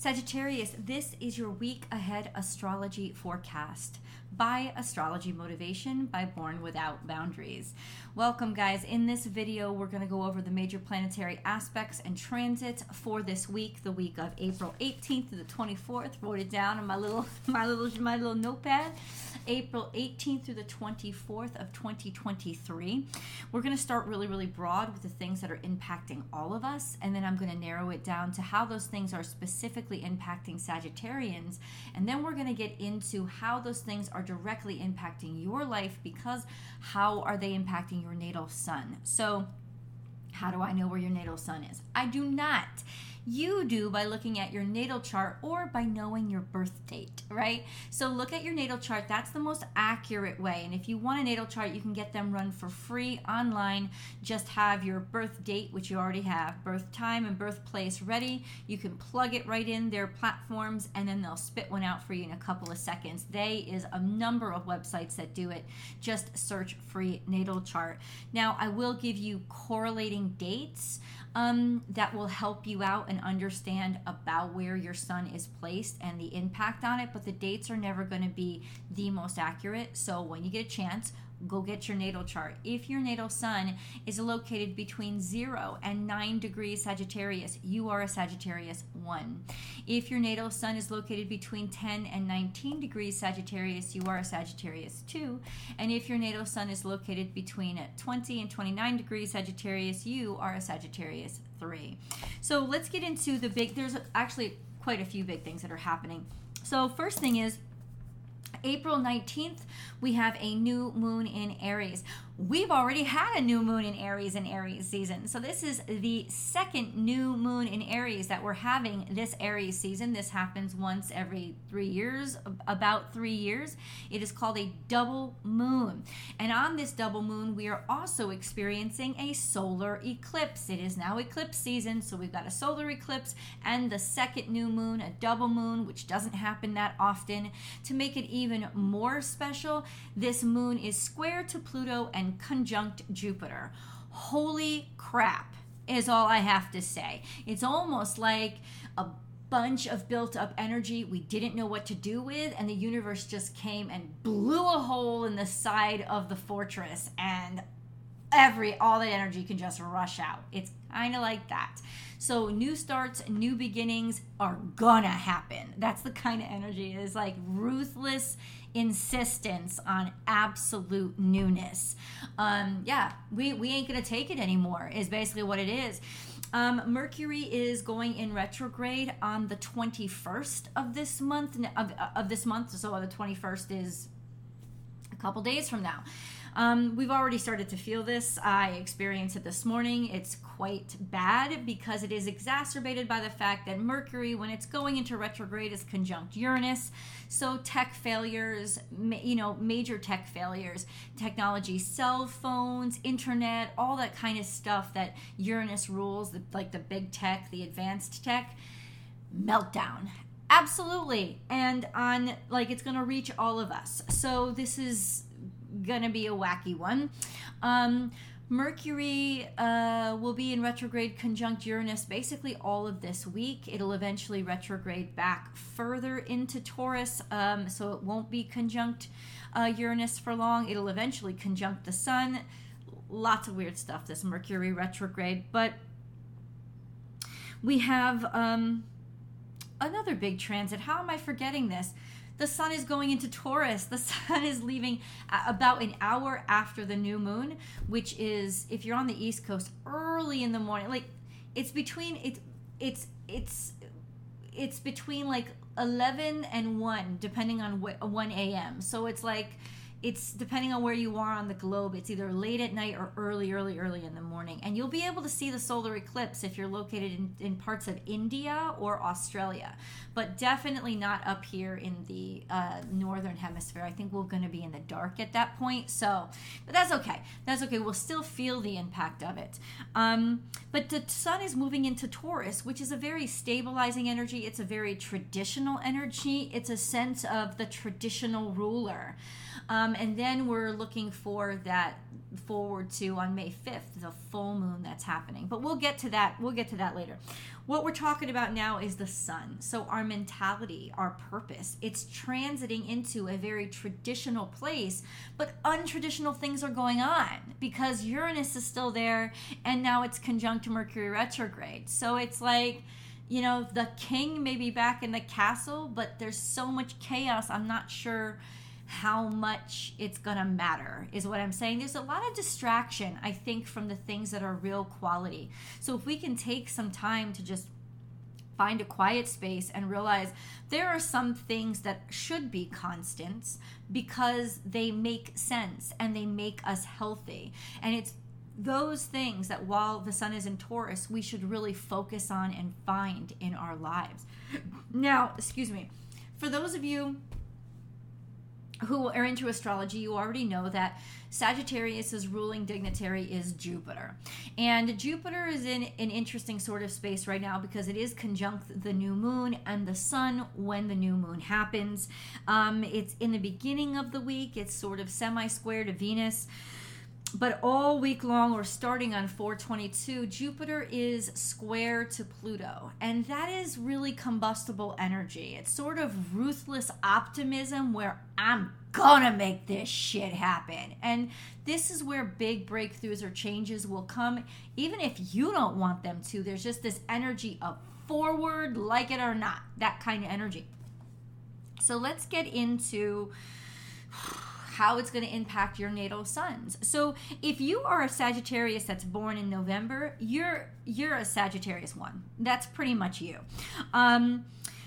Sagittarius, this is your week ahead astrology forecast by Astrology Motivation by Born Without Boundaries. Welcome, guys. In this video, we're going to go over the major planetary aspects and transits for this week, the week of April 18th to the 24th. Wrote it down in my little my little my little notepad. April 18th through the 24th of 2023. We're going to start really, really broad with the things that are impacting all of us, and then I'm going to narrow it down to how those things are specifically impacting Sagittarians, and then we're going to get into how those things are directly impacting your life because how are they impacting your natal sun? So, how do I know where your natal sun is? I do not. You do by looking at your natal chart or by knowing your birth date, right? So look at your natal chart. That's the most accurate way. And if you want a natal chart, you can get them run for free online. Just have your birth date, which you already have, birth time and birthplace ready. You can plug it right in their platforms and then they'll spit one out for you in a couple of seconds. They is a number of websites that do it. Just search free natal chart. Now, I will give you correlating dates um, that will help you out and understand about where your sun is placed and the impact on it. But the dates are never going to be the most accurate. So when you get a chance, go get your natal chart. If your natal sun is located between 0 and 9 degrees Sagittarius, you are a Sagittarius 1. If your natal sun is located between 10 and 19 degrees Sagittarius, you are a Sagittarius 2. And if your natal sun is located between 20 and 29 degrees Sagittarius, you are a Sagittarius 3. So let's get into the big, there's actually quite a few big things that are happening. So, first thing is, April 19th, we have a new moon in Aries we've already had a new moon in Aries in Aries season. So this is the second new moon in Aries that we're having this Aries season. This happens once every three years, about three years. It is called a double moon. And on this double moon, we are also experiencing a solar eclipse. It is now eclipse season, so we've got a solar eclipse and the second new moon, a double moon, which doesn't happen that often. To make it even more special, this moon is square to Pluto and conjunct Jupiter. Holy crap, is all I have to say. It's almost like a bunch of built up energy we didn't know what to do with, and the universe just came and blew a hole in the side of the fortress, and every all that energy can just rush out. It's kind of like that. So new starts, new beginnings are gonna happen. That's the kind of energy. It is like ruthless insistence on absolute newness. Um, yeah, we, we ain't gonna take it anymore, is basically what it is. Um, Mercury is going in retrograde on the 21st of this month of, of this month. So the 21st is a couple days from now. Um, we've already started to feel this. I experienced it this morning. It's quite bad because it is exacerbated by the fact that Mercury, when it's going into retrograde, is conjunct Uranus. So tech failures, you know, major tech failures, technology, cell phones, internet, all that kind of stuff that Uranus rules, like the big tech, the advanced tech, meltdown absolutely and on like it's going to reach all of us so this is gonna be a wacky one. Um, Mercury uh, will be in retrograde conjunct Uranus basically all of this week. It'll eventually retrograde back further into Taurus, um, so it won't be conjunct uh, Uranus for long. It'll eventually conjunct the Sun. Lots of weird stuff, this Mercury retrograde. But we have um, another big transit. How am I forgetting this? The sun is going into Taurus. The sun is leaving about an hour after the new moon, which is if you're on the East Coast early in the morning. Like it's between it's it's it's it's between like 11 and 1 depending on what 1 a.m. So it's like it's depending on where you are on the globe it's either late at night or early early early in the morning. And you'll be able to see the solar eclipse if you're located in, in parts of india or australia but definitely not up here in the uh, northern hemisphere. I think we're going to be in the dark at that point so but that's okay. That's okay. We'll still feel the impact of it. Um, but the sun is moving into taurus which is a very stabilizing energy. It's a very traditional energy. It's a sense of the traditional ruler Um, and then we're looking for that forward to on May 5th, the full moon that's happening. But we'll get to that. We'll get to that later. What we're talking about now is the sun. So our mentality, our purpose, it's transiting into a very traditional place, but untraditional things are going on because Uranus is still there and now it's conjunct Mercury retrograde. So it's like you know, the king may be back in the castle, but there's so much chaos. I'm not sure how much it's gonna matter is what i'm saying. There's a lot of distraction i think from the things that are real quality. So if we can take some time to just find a quiet space and realize there are some things that should be constants because they make sense and they make us healthy. And it's those things that while the sun is in Taurus, we should really focus on and find in our lives. Now, excuse me, for those of you who are into astrology, you already know that Sagittarius's ruling dignitary is Jupiter. And Jupiter is in an interesting sort of space right now because it is conjunct the new moon and the sun when the new moon happens. Um, it's in the beginning of the week, it's sort of semi square to Venus but all week long or starting on 422 jupiter is square to pluto. And that is really combustible energy. It's sort of ruthless optimism where i'm gonna make this shit happen. And this is where big breakthroughs or changes will come even if you don't want them to. There's just this energy of forward like it or not that kind of energy. So let's get into how it's going to impact your natal suns. So if you are a Sagittarius that's born in November, you're you're a Sagittarius one. That's pretty much you. Um,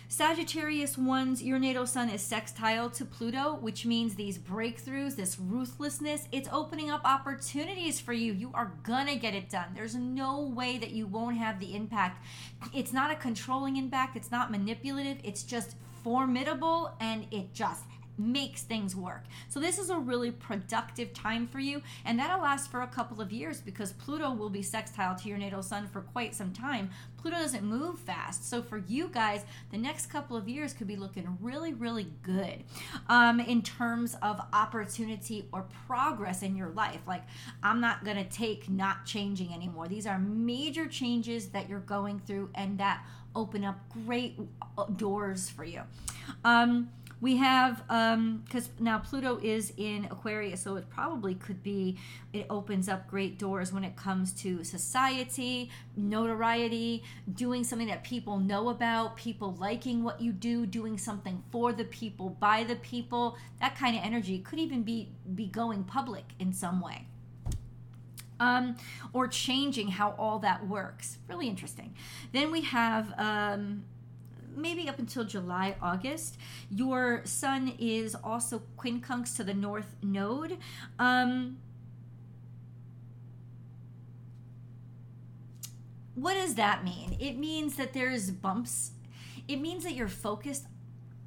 Sagittarius one's your natal sun is sextile to Pluto, which means these breakthroughs, this ruthlessness, it's opening up opportunities for you. You are gonna get it done. There's no way that you won't have the impact. It's not a controlling impact, it's not manipulative, it's just formidable and it just makes things work. So this is a really productive time for you, and that'll last for a couple of years because Pluto will be sextile to your natal sun for quite some time. Pluto doesn't move fast, so for you guys, the next couple of years could be looking really, really good um, in terms of opportunity or progress in your life. Like, I'm not gonna take not changing anymore. These are major changes that you're going through, and that open up great uh, doors for you. Um, we have because um, now Pluto is in Aquarius, so it probably could be. It opens up great doors when it comes to society, notoriety, doing something that people know about, people liking what you do, doing something for the people, by the people. That kind of energy could even be be going public in some way. Um, or changing how all that works. Really interesting. Then we have um, maybe up until July, August. Your sun is also quincunx to the north node. Um, what does that mean? It means that there's bumps. It means that you're focused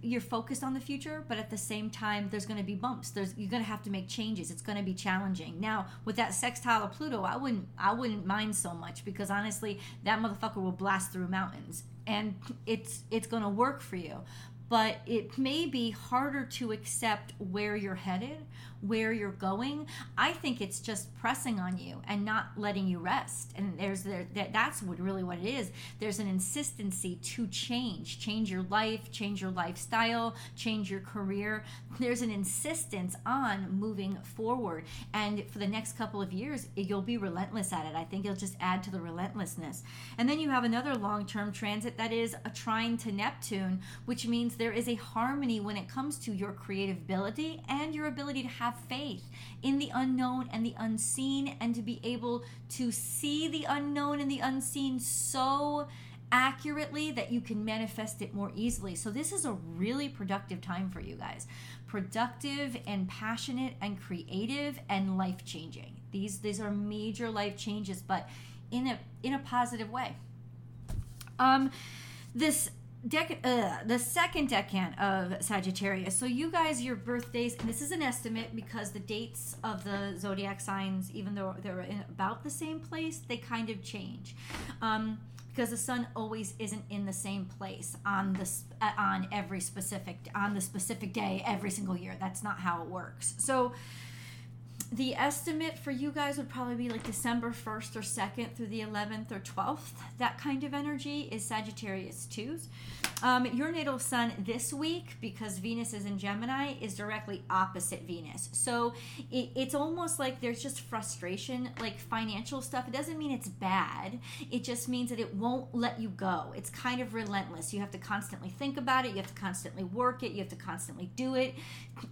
you're focused on the future, but at the same time, there's going to be bumps. There's you're going to have to make changes. It's going to be challenging. Now, with that sextile of Pluto, I wouldn't I wouldn't mind so much because honestly, that motherfucker will blast through mountains and it's it's going to work for you. But it may be harder to accept where you're headed, where you're going. I think it's just pressing on you and not letting you rest. And there's there that, that's what really what it is. There's an insistency to change, change your life, change your lifestyle, change your career. There's an insistence on moving forward. And for the next couple of years, you'll be relentless at it. I think it'll just add to the relentlessness. And then you have another long-term transit that is a trine to Neptune, which means there is a harmony when it comes to your creative ability and your ability to have faith in the unknown and the unseen and to be able to see the unknown and the unseen so accurately that you can manifest it more easily. So this is a really productive time for you guys. Productive and passionate and creative and life-changing. These these are major life changes but in a in a positive way. Um this Dec- uh, the second decan of Sagittarius. So you guys, your birthdays, and this is an estimate because the dates of the zodiac signs, even though they're in about the same place, they kind of change. Um, because the sun always isn't in the same place on this uh, on every specific on the specific day every single year. That's not how it works. So the estimate for you guys would probably be like December 1st or 2nd through the 11th or 12th. That kind of energy is Sagittarius 2s. Um, your natal sun this week, because Venus is in Gemini, is directly opposite Venus. So it, it's almost like there's just frustration, like financial stuff. It doesn't mean it's bad, it just means that it won't let you go. It's kind of relentless. You have to constantly think about it, you have to constantly work it, you have to constantly do it.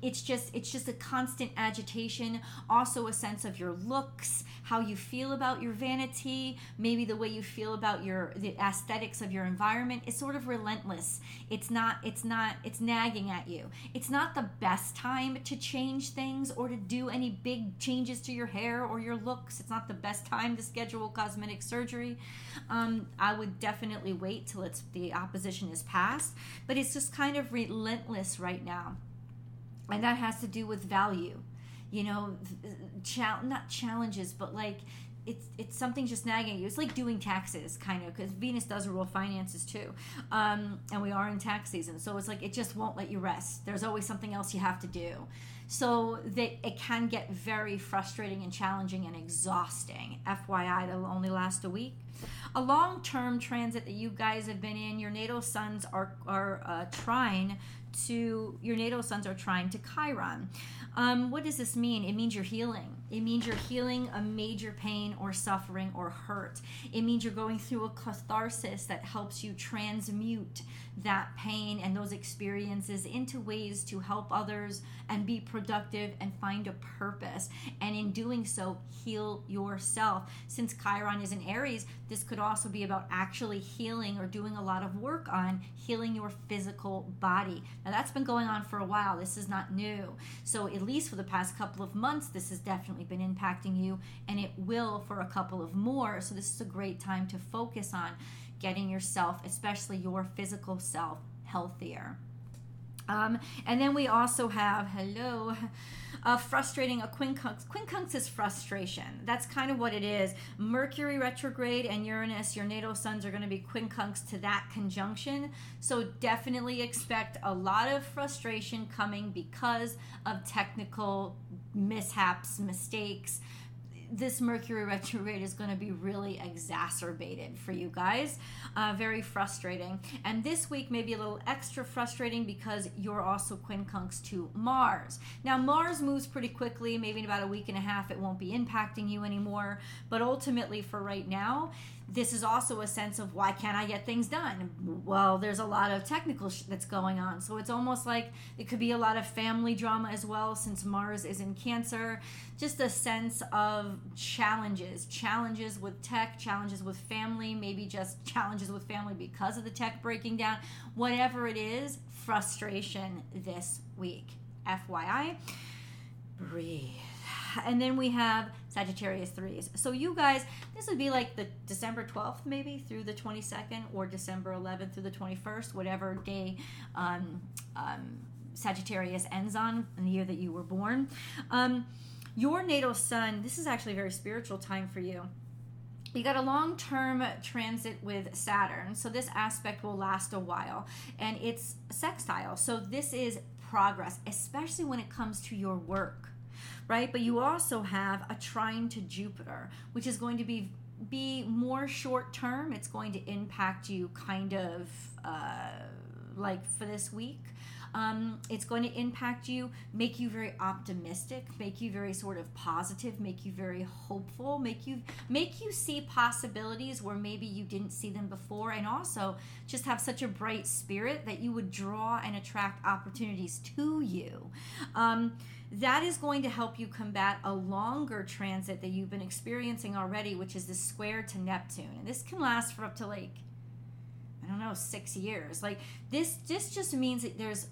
It's just it's just a constant agitation also a sense of your looks, how you feel about your vanity, maybe the way you feel about your the aesthetics of your environment is sort of relentless. It's not it's not it's nagging at you. It's not the best time to change things or to do any big changes to your hair or your looks. It's not the best time to schedule cosmetic surgery. Um, I would definitely wait till it's the opposition is passed, but it's just kind of relentless right now. And that has to do with value you know, chal- not challenges, but like it's it's something just nagging you. It's like doing taxes, kind of, because Venus does rule finances too, um, and we are in tax season. So it's like it just won't let you rest. There's always something else you have to do. So that it can get very frustrating and challenging and exhausting. FYI, that'll only last a week. A long-term transit that you guys have been in, your natal suns are are uh, trine to your natal suns are trine to Chiron. Um, what does this mean? It means you're healing. It means you're healing a major pain or suffering or hurt. It means you're going through a catharsis that helps you transmute that pain and those experiences into ways to help others and be productive and find a purpose. And in doing so, heal yourself. Since Chiron is in Aries, this could also be about actually healing or doing a lot of work on healing your physical body. Now, that's been going on for a while. This is not new. So, at least for the past couple of months, this has definitely been impacting you, and it will for a couple of more. So, this is a great time to focus on getting yourself, especially your physical self, healthier. Um, and then we also have, hello, uh, frustrating a quincunx. Quincunx is frustration. That's kind of what it is. Mercury retrograde and Uranus, your natal suns, are going to be quincunx to that conjunction. So definitely expect a lot of frustration coming because of technical mishaps, mistakes this Mercury retrograde is going to be really exacerbated for you guys. Uh, very frustrating. And this week may be a little extra frustrating because you're also quincunx to Mars. Now, Mars moves pretty quickly. Maybe in about a week and a half, it won't be impacting you anymore. But ultimately, for right now, this is also a sense of why can't I get things done? Well, there's a lot of technical sh- that's going on. So it's almost like it could be a lot of family drama as well, since Mars is in Cancer. Just a sense of challenges challenges with tech, challenges with family, maybe just challenges with family because of the tech breaking down. Whatever it is, frustration this week. FYI, breathe and then we have Sagittarius threes. So you guys, this would be like the December 12th maybe through the 22nd or December 11th through the 21st, whatever day um, um, Sagittarius ends on in the year that you were born. Um, your natal sun, this is actually a very spiritual time for you. You got a long term transit with Saturn, so this aspect will last a while, and it's sextile. So, this is progress, especially when it comes to your work right? But you also have a trine to Jupiter, which is going to be be more short term. It's going to impact you kind of uh, like for this week. Um, it's going to impact you, make you very optimistic, make you very sort of positive, make you very hopeful, make you make you see possibilities where maybe you didn't see them before, and also just have such a bright spirit that you would draw and attract opportunities to you. Um, that is going to help you combat a longer transit that you've been experiencing already, which is the square to Neptune. And this can last for up to like, I don't know, six years. Like this, this just means that there's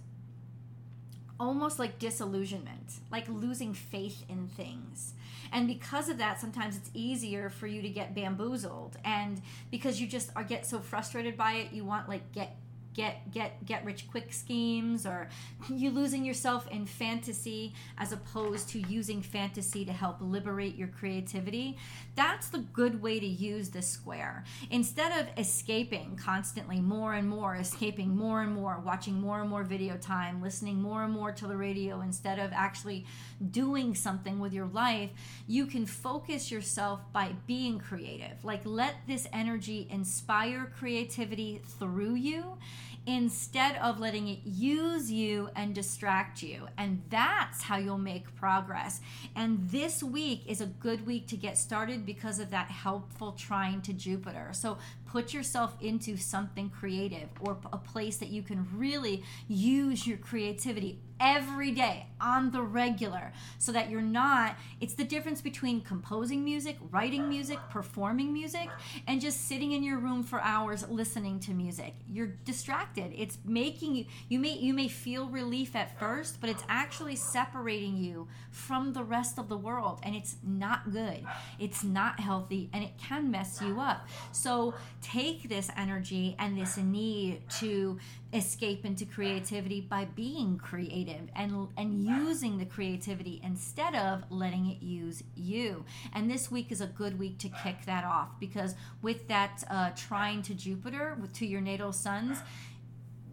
almost like disillusionment, like losing faith in things. And because of that, sometimes it's easier for you to get bamboozled. And because you just are get so frustrated by it, you want like get get get get rich quick schemes or you losing yourself in fantasy as opposed to using fantasy to help liberate your creativity that's the good way to use this square. Instead of escaping constantly more and more escaping more and more watching more and more video time listening more and more to the radio instead of actually doing something with your life you can focus yourself by being creative. Like let this energy inspire creativity through you instead of letting it use you and distract you. And that's how you'll make progress. And this week is a good week to get started because of that helpful trine to Jupiter. So put yourself into something creative or a place that you can really use your creativity every day on the regular so that you're not it's the difference between composing music writing music performing music and just sitting in your room for hours listening to music. You're distracted. It's making you you may you may feel relief at first but it's actually separating you from the rest of the world and it's not good. It's not healthy and it can mess you up. So take this energy and this need to escape into creativity by being creative and and using the creativity instead of letting it use you. And this week is a good week to kick that off because with that uh, trine to jupiter with to your natal suns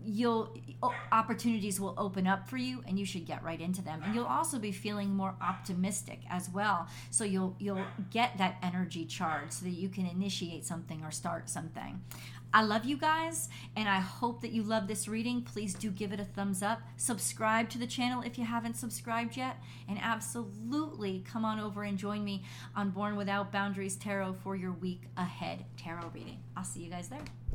you'll opportunities will open up for you and you should get right into them and you'll also be feeling more optimistic as well so you'll you'll get that energy charge so that you can initiate something or start something I love you guys and I hope that you love this reading. Please do give it a thumbs up. Subscribe to the channel if you haven't subscribed yet. And absolutely come on over and join me on Born Without Boundaries Tarot for your week ahead tarot reading. I'll see you guys there.